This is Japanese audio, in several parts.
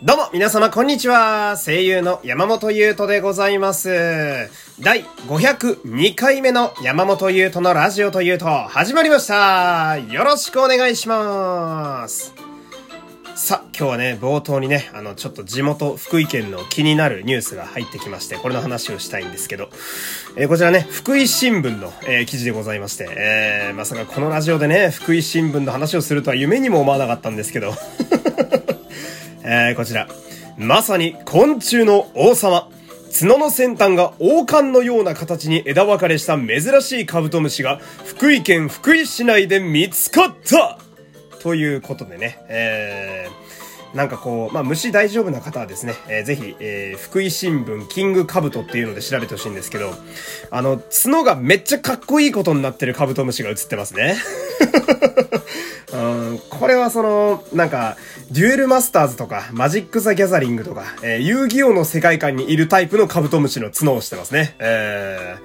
どうも、皆様、こんにちは。声優の山本優斗でございます。第502回目の山本優斗のラジオというと、始まりました。よろしくお願いします。さあ、今日はね、冒頭にね、あの、ちょっと地元、福井県の気になるニュースが入ってきまして、これの話をしたいんですけど、えー、こちらね、福井新聞の、えー、記事でございまして、えー、まさかこのラジオでね、福井新聞の話をするとは夢にも思わなかったんですけど、えー、こちら。まさに昆虫の王様。角の先端が王冠のような形に枝分かれした珍しいカブトムシが福井県福井市内で見つかったということでね、えー、なんかこう、まあ、虫大丈夫な方はですね、えー、ぜひ、えー、福井新聞キングカブトっていうので調べてほしいんですけど、あの、角がめっちゃかっこいいことになってるカブトムシが映ってますね。うん、これはその、なんか、デュエルマスターズとか、マジック・ザ・ギャザリングとか、えー、遊戯王の世界観にいるタイプのカブトムシの角をしてますね。え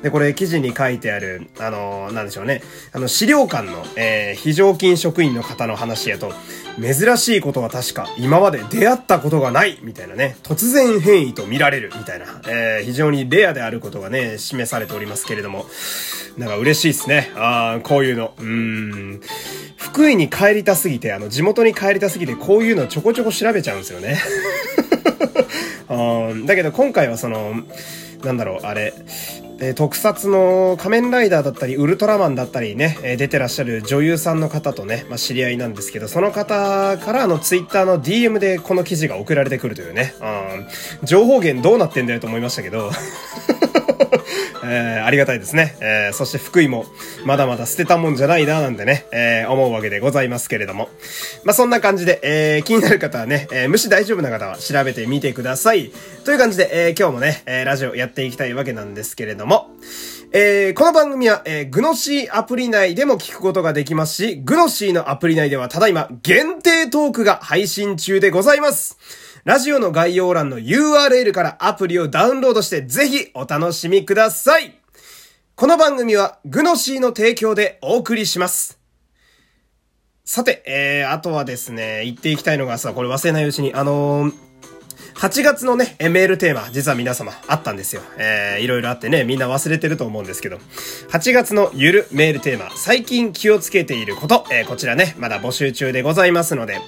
ー、で、これ記事に書いてある、あのー、なんでしょうね。あの、資料館の、えー、非常勤職員の方の話やと、珍しいことは確か、今まで出会ったことがない、みたいなね。突然変異と見られる、みたいな。えー、非常にレアであることがね、示されておりますけれども。なんか嬉しいっすね。ああ、こういうの。うーん。福井に帰りたすぎて、あの、地元に帰りたすぎて、こういうのちょこちょこ調べちゃうんですよね。うん、だけど今回はその、なんだろう、あれ、えー、特撮の仮面ライダーだったり、ウルトラマンだったりね、えー、出てらっしゃる女優さんの方とね、まあ、知り合いなんですけど、その方からのツイッターの DM でこの記事が送られてくるというね、うん、情報源どうなってんだよと思いましたけど、えー、ありがたいですね。えー、そして福井も、まだまだ捨てたもんじゃないな、なんてね、えー、思うわけでございますけれども。まあ、そんな感じで、えー、気になる方はね、えー、虫大丈夫な方は調べてみてください。という感じで、えー、今日もね、えー、ラジオやっていきたいわけなんですけれども、えー、この番組は、えー、グノシーアプリ内でも聞くことができますし、グノシーのアプリ内ではただいま限定トークが配信中でございます。ラジオの概要欄の URL からアプリをダウンロードしてぜひお楽しみください。この番組はグノシーの提供でお送りします。さて、えー、あとはですね、言っていきたいのがさ、これ忘れないうちに、あのー8月のね、メールテーマ、実は皆様あったんですよ。えー、いろいろあってね、みんな忘れてると思うんですけど、8月のゆるメールテーマ、最近気をつけていること、えー、こちらね、まだ募集中でございますので、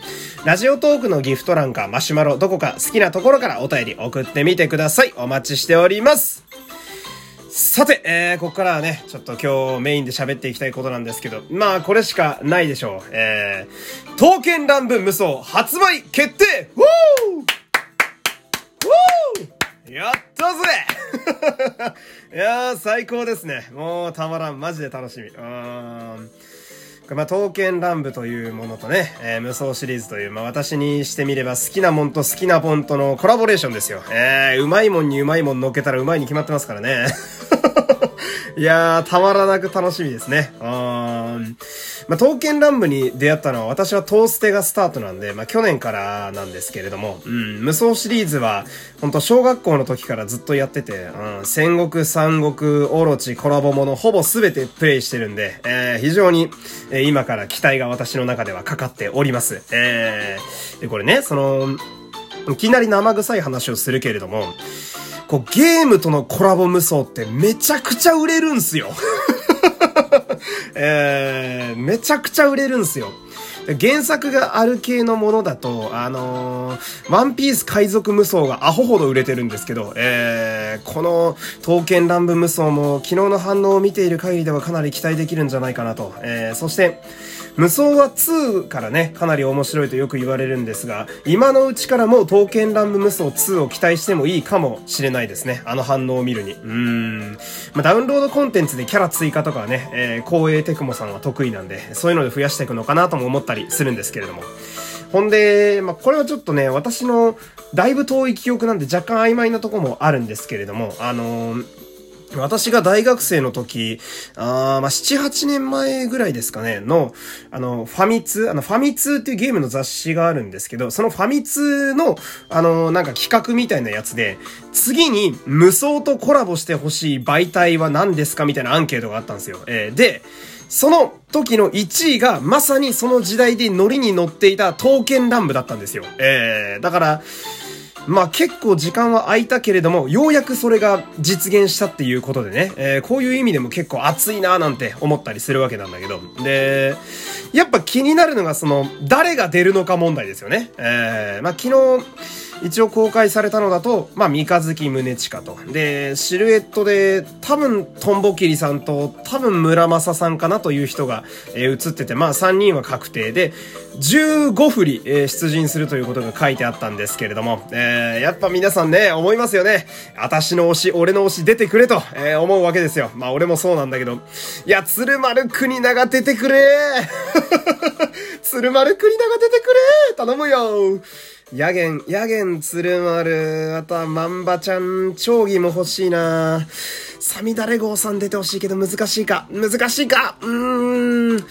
ラジオトークのギフト欄かマシュマロ、どこか好きなところからお便り送ってみてください。お待ちしております。さて、えー、ここからはね、ちょっと今日メインで喋っていきたいことなんですけど、まあ、これしかないでしょう。えー、刀剣乱舞無双発売決定ウォーぜ いやー、最高ですね。もうたまらん。マジで楽しみ。うーん。まあ、刀剣乱舞というものとね、えー、無双シリーズという、まあ、私にしてみれば好きなもんと好きなポンとのコラボレーションですよ。えー、うまいもんにうまいもん乗っけたらうまいに決まってますからね。いやー、たまらなく楽しみですね。うん。まあ、刀剣乱舞に出会ったのは私はトーステがスタートなんで、まあ、去年からなんですけれども、うん、無双シリーズは、ほんと小学校の時からずっとやってて、うん、戦国、三国、オロチ、コラボもの、ほぼ全てプレイしてるんで、えー、非常に、えー、今から期待が私の中ではかかっております。えー、で、これね、その、いきなり生臭い話をするけれども、こう、ゲームとのコラボ無双ってめちゃくちゃ売れるんすよ。えー、めちゃくちゃ売れるんすよ。原作がある系のものだと、あのー、ワンピース海賊無双がアホほど売れてるんですけど、えー、この刀剣乱舞無双も昨日の反応を見ている限りではかなり期待できるんじゃないかなと。えー、そして、無双は2からね、かなり面白いとよく言われるんですが、今のうちからも刀剣乱舞無双2を期待してもいいかもしれないですね。あの反応を見るに。うーん。まあ、ダウンロードコンテンツでキャラ追加とかはね、えー、光栄テクモさんは得意なんで、そういうので増やしていくのかなとも思ったりするんですけれども。ほんで、まあ、これはちょっとね、私のだいぶ遠い記憶なんで若干曖昧なとこもあるんですけれども、あのー私が大学生の時、あまあ、7、8年前ぐらいですかね、の、あの、ファミ通、あの、ファミ通っていうゲームの雑誌があるんですけど、そのファミ通の、あの、なんか企画みたいなやつで、次に無双とコラボしてほしい媒体は何ですかみたいなアンケートがあったんですよ。えー、で、その時の1位がまさにその時代でノリに乗っていた刀剣乱舞だったんですよ。えー、だから、まあ結構時間は空いたけれども、ようやくそれが実現したっていうことでね、えー、こういう意味でも結構熱いなーなんて思ったりするわけなんだけど、で、やっぱ気になるのがその、誰が出るのか問題ですよね。えー、まあ昨日、一応公開されたのだと、まあ、三日月宗近と。で、シルエットで、多分、トンボキリさんと、多分、村正さんかなという人が、えー、映ってて、まあ、3人は確定で、15振り、えー、出陣するということが書いてあったんですけれども、えー、やっぱ皆さんね、思いますよね。私の推し、俺の推し出てくれと、えー、思うわけですよ。まあ、俺もそうなんだけど、いや、鶴丸国長出てくれ 鶴丸国長出てくれ頼むよヤゲン、ヤゲン、鶴丸、あとはマンバちゃん、長義も欲しいな。サミダレ号さん出てほしいけど難しいか。難しいか。うーん。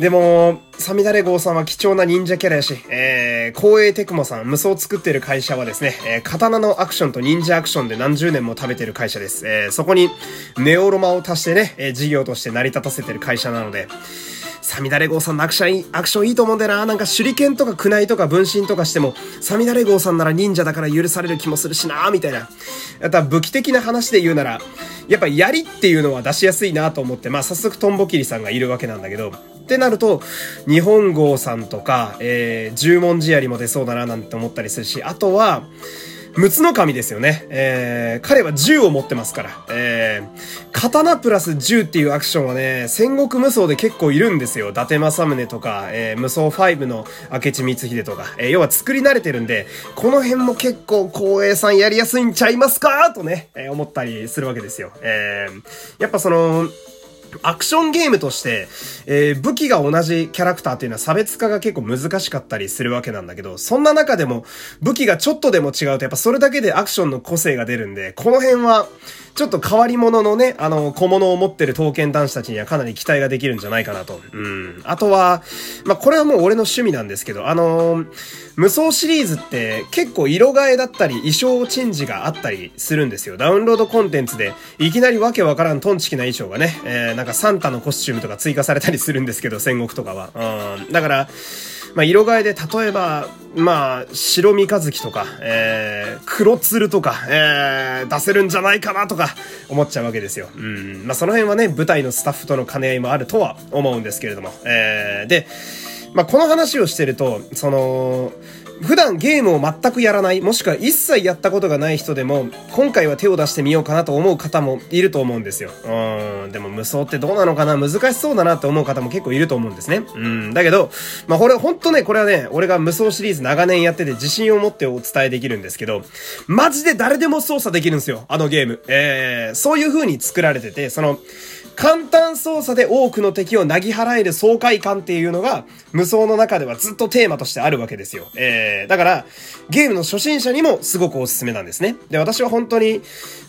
でも、サミダレ号さんは貴重な忍者キャラやし、えー、光栄テクモさん、無双作ってる会社はですね、えー、刀のアクションと忍者アクションで何十年も食べてる会社です。えー、そこに、ネオロマを足してね、えー、事業として成り立たせてる会社なので、サミダレ号さんのアクションいい、アクションいいと思うんだよな。なんか手裏剣とかクナイとか分身とかしても、サミダレ号さんなら忍者だから許される気もするしな、みたいな。あとは武器的な話で言うなら、やっぱ槍っていうのは出しやすいなと思って、まあ早速トンボキリさんがいるわけなんだけど、ってなると、日本号さんとか、えー、十文字槍も出そうだななんて思ったりするし、あとは、六つの神ですよね。えー、彼は銃を持ってますから。えー、刀プラス銃っていうアクションはね、戦国無双で結構いるんですよ。伊達政宗とか、えー、無双5の明智光秀とか、えー、要は作り慣れてるんで、この辺も結構光栄さんやりやすいんちゃいますか？とね、えー、思ったりするわけですよ。えー、やっぱその、アクションゲームとして、えー、武器が同じキャラクターっていうのは差別化が結構難しかったりするわけなんだけど、そんな中でも武器がちょっとでも違うとやっぱそれだけでアクションの個性が出るんで、この辺は、ちょっと変わり者のね、あの、小物を持ってる刀剣男子たちにはかなり期待ができるんじゃないかなと。うん。あとは、まあ、これはもう俺の趣味なんですけど、あのー、無双シリーズって結構色替えだったり衣装チェンジがあったりするんですよ。ダウンロードコンテンツでいきなりわけわからんトンチキな衣装がね、えー、なんかサンタのコスチュームとか追加されたりするんですけど、戦国とかは。うん。だから、まあ、色替えで例えば、まあ、白三日月とか、えー、黒鶴とか、えー、出せるんじゃないかなとか思っちゃうわけですよ。うん。まあ、その辺はね、舞台のスタッフとの兼ね合いもあるとは思うんですけれども。えー、で、まあ、この話をしてると、その、普段ゲームを全くやらない、もしくは一切やったことがない人でも、今回は手を出してみようかなと思う方もいると思うんですよ。うん。でも無双ってどうなのかな難しそうだなって思う方も結構いると思うんですね。うん。だけど、まあこれほんとね、これはね、俺が無双シリーズ長年やってて自信を持ってお伝えできるんですけど、マジで誰でも操作できるんですよ。あのゲーム。えー、そういう風に作られてて、その、簡単操作で多くの敵をなぎ払える爽快感っていうのが、無双の中ではずっとテーマとしてあるわけですよ。えー、だから、ゲームの初心者にもすごくおすすめなんですね。で、私は本当に、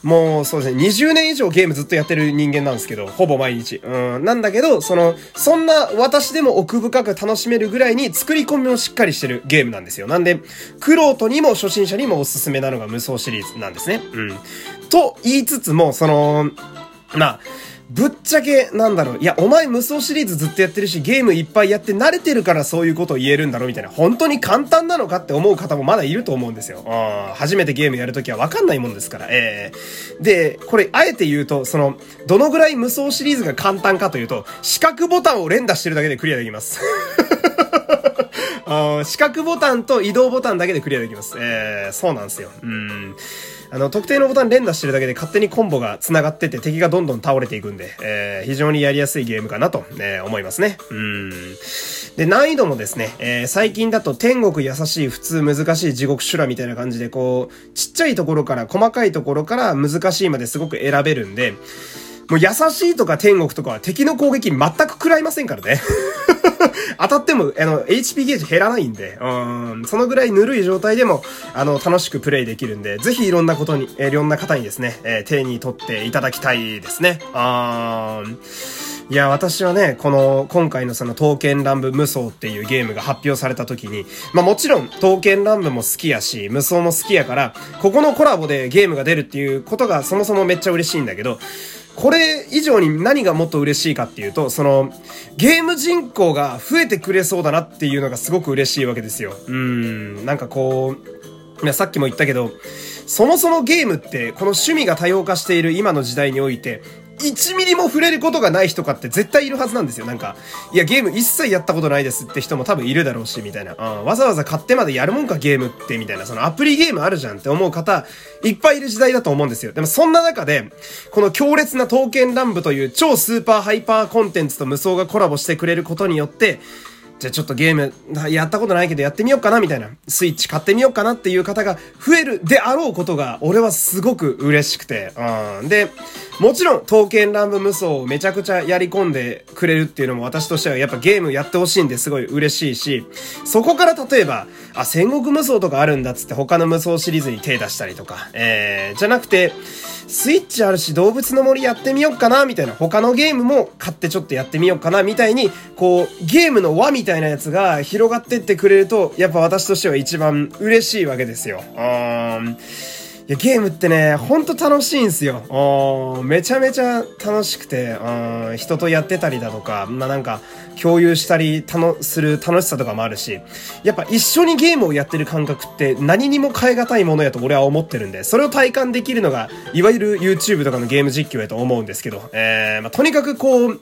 もうそうですね、20年以上ゲームずっとやってる人間なんですけど、ほぼ毎日。うん、なんだけど、その、そんな私でも奥深く楽しめるぐらいに作り込みをしっかりしてるゲームなんですよ。なんで、クロートにも初心者にもおすすめなのが無双シリーズなんですね。うん。と言いつつも、その、まあ、ぶっちゃけ、なんだろう、いや、お前無双シリーズずっとやってるし、ゲームいっぱいやって慣れてるからそういうことを言えるんだろうみたいな、本当に簡単なのかって思う方もまだいると思うんですよ。初めてゲームやるときはわかんないもんですから。えー、で、これ、あえて言うと、その、どのぐらい無双シリーズが簡単かというと、四角ボタンを連打してるだけでクリアできます。あ四角ボタンと移動ボタンだけでクリアできます。えー、そうなんですよ。うん。あの、特定のボタン連打してるだけで勝手にコンボが繋がってて敵がどんどん倒れていくんで、えー、非常にやりやすいゲームかなと、えー、思いますね。うん。で、難易度もですね、えー、最近だと天国優しい普通難しい地獄修羅みたいな感じで、こう、ちっちゃいところから細かいところから難しいまですごく選べるんで、もう優しいとか天国とかは敵の攻撃全く食らいませんからね。当たっても、あの、HP ゲージ減らないんで、うん、そのぐらいぬるい状態でも、あの、楽しくプレイできるんで、ぜひいろんなことに、えいろんな方にですね、えー、手に取っていただきたいですね。あいや、私はね、この、今回のその、刀剣乱舞無双っていうゲームが発表された時に、まあもちろん、刀剣乱舞も好きやし、無双も好きやから、ここのコラボでゲームが出るっていうことがそもそもめっちゃ嬉しいんだけど、これ以上に何がもっと嬉しいかっていうと、その、ゲーム人口が増えてくれそうだなっていうのがすごく嬉しいわけですよ。うん、なんかこう、さっきも言ったけど、そもそもゲームって、この趣味が多様化している今の時代において、1ミリも触れることがない人かって絶対いるはずなんですよ。なんか、いや、ゲーム一切やったことないですって人も多分いるだろうし、みたいな。うん、わざわざ買ってまでやるもんか、ゲームって、みたいな。そのアプリゲームあるじゃんって思う方、いっぱいいる時代だと思うんですよ。でもそんな中で、この強烈な刀剣乱舞という超スーパーハイパーコンテンツと無双がコラボしてくれることによって、じゃあちょっとゲーム、やったことないけどやってみようかなみたいな、スイッチ買ってみようかなっていう方が増えるであろうことが、俺はすごく嬉しくて、うん。で、もちろん、刀剣乱舞無双をめちゃくちゃやり込んでくれるっていうのも私としてはやっぱゲームやってほしいんですごい嬉しいし、そこから例えば、あ、戦国無双とかあるんだっつって他の無双シリーズに手出したりとか、えー、じゃなくて、スイッチあるし動物の森やってみようかな、みたいな。他のゲームも買ってちょっとやってみようかな、みたいに、こう、ゲームの輪みたいなやつが広がってってくれると、やっぱ私としては一番嬉しいわけですよ。うん。いや、ゲームってね、ほんと楽しいんすよ。めちゃめちゃ楽しくて、人とやってたりだとか、まあ、なんか、共有したり、たの、する楽しさとかもあるし、やっぱ一緒にゲームをやってる感覚って何にも変え難いものやと俺は思ってるんで、それを体感できるのが、いわゆる YouTube とかのゲーム実況やと思うんですけど、えー、まあ、とにかくこう、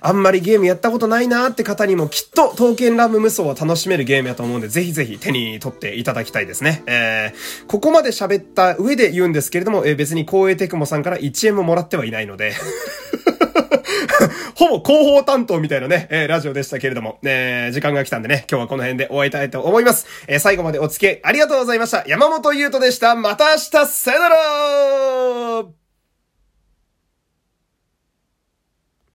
あんまりゲームやったことないなーって方にもきっと、刀剣乱舞無双を楽しめるゲームやと思うんで、ぜひぜひ手に取っていただきたいですね。えー、ここまで喋った上で言うんですけれども、えー、別に光栄テクモさんから1円ももらってはいないので ほぼ広報担当みたいなね、えー、ラジオでしたけれども、えー、時間が来たんでね、今日はこの辺で終わりたいと思います。えー、最後までお付き合いありがとうございました。山本優斗でした。また明日、さよなら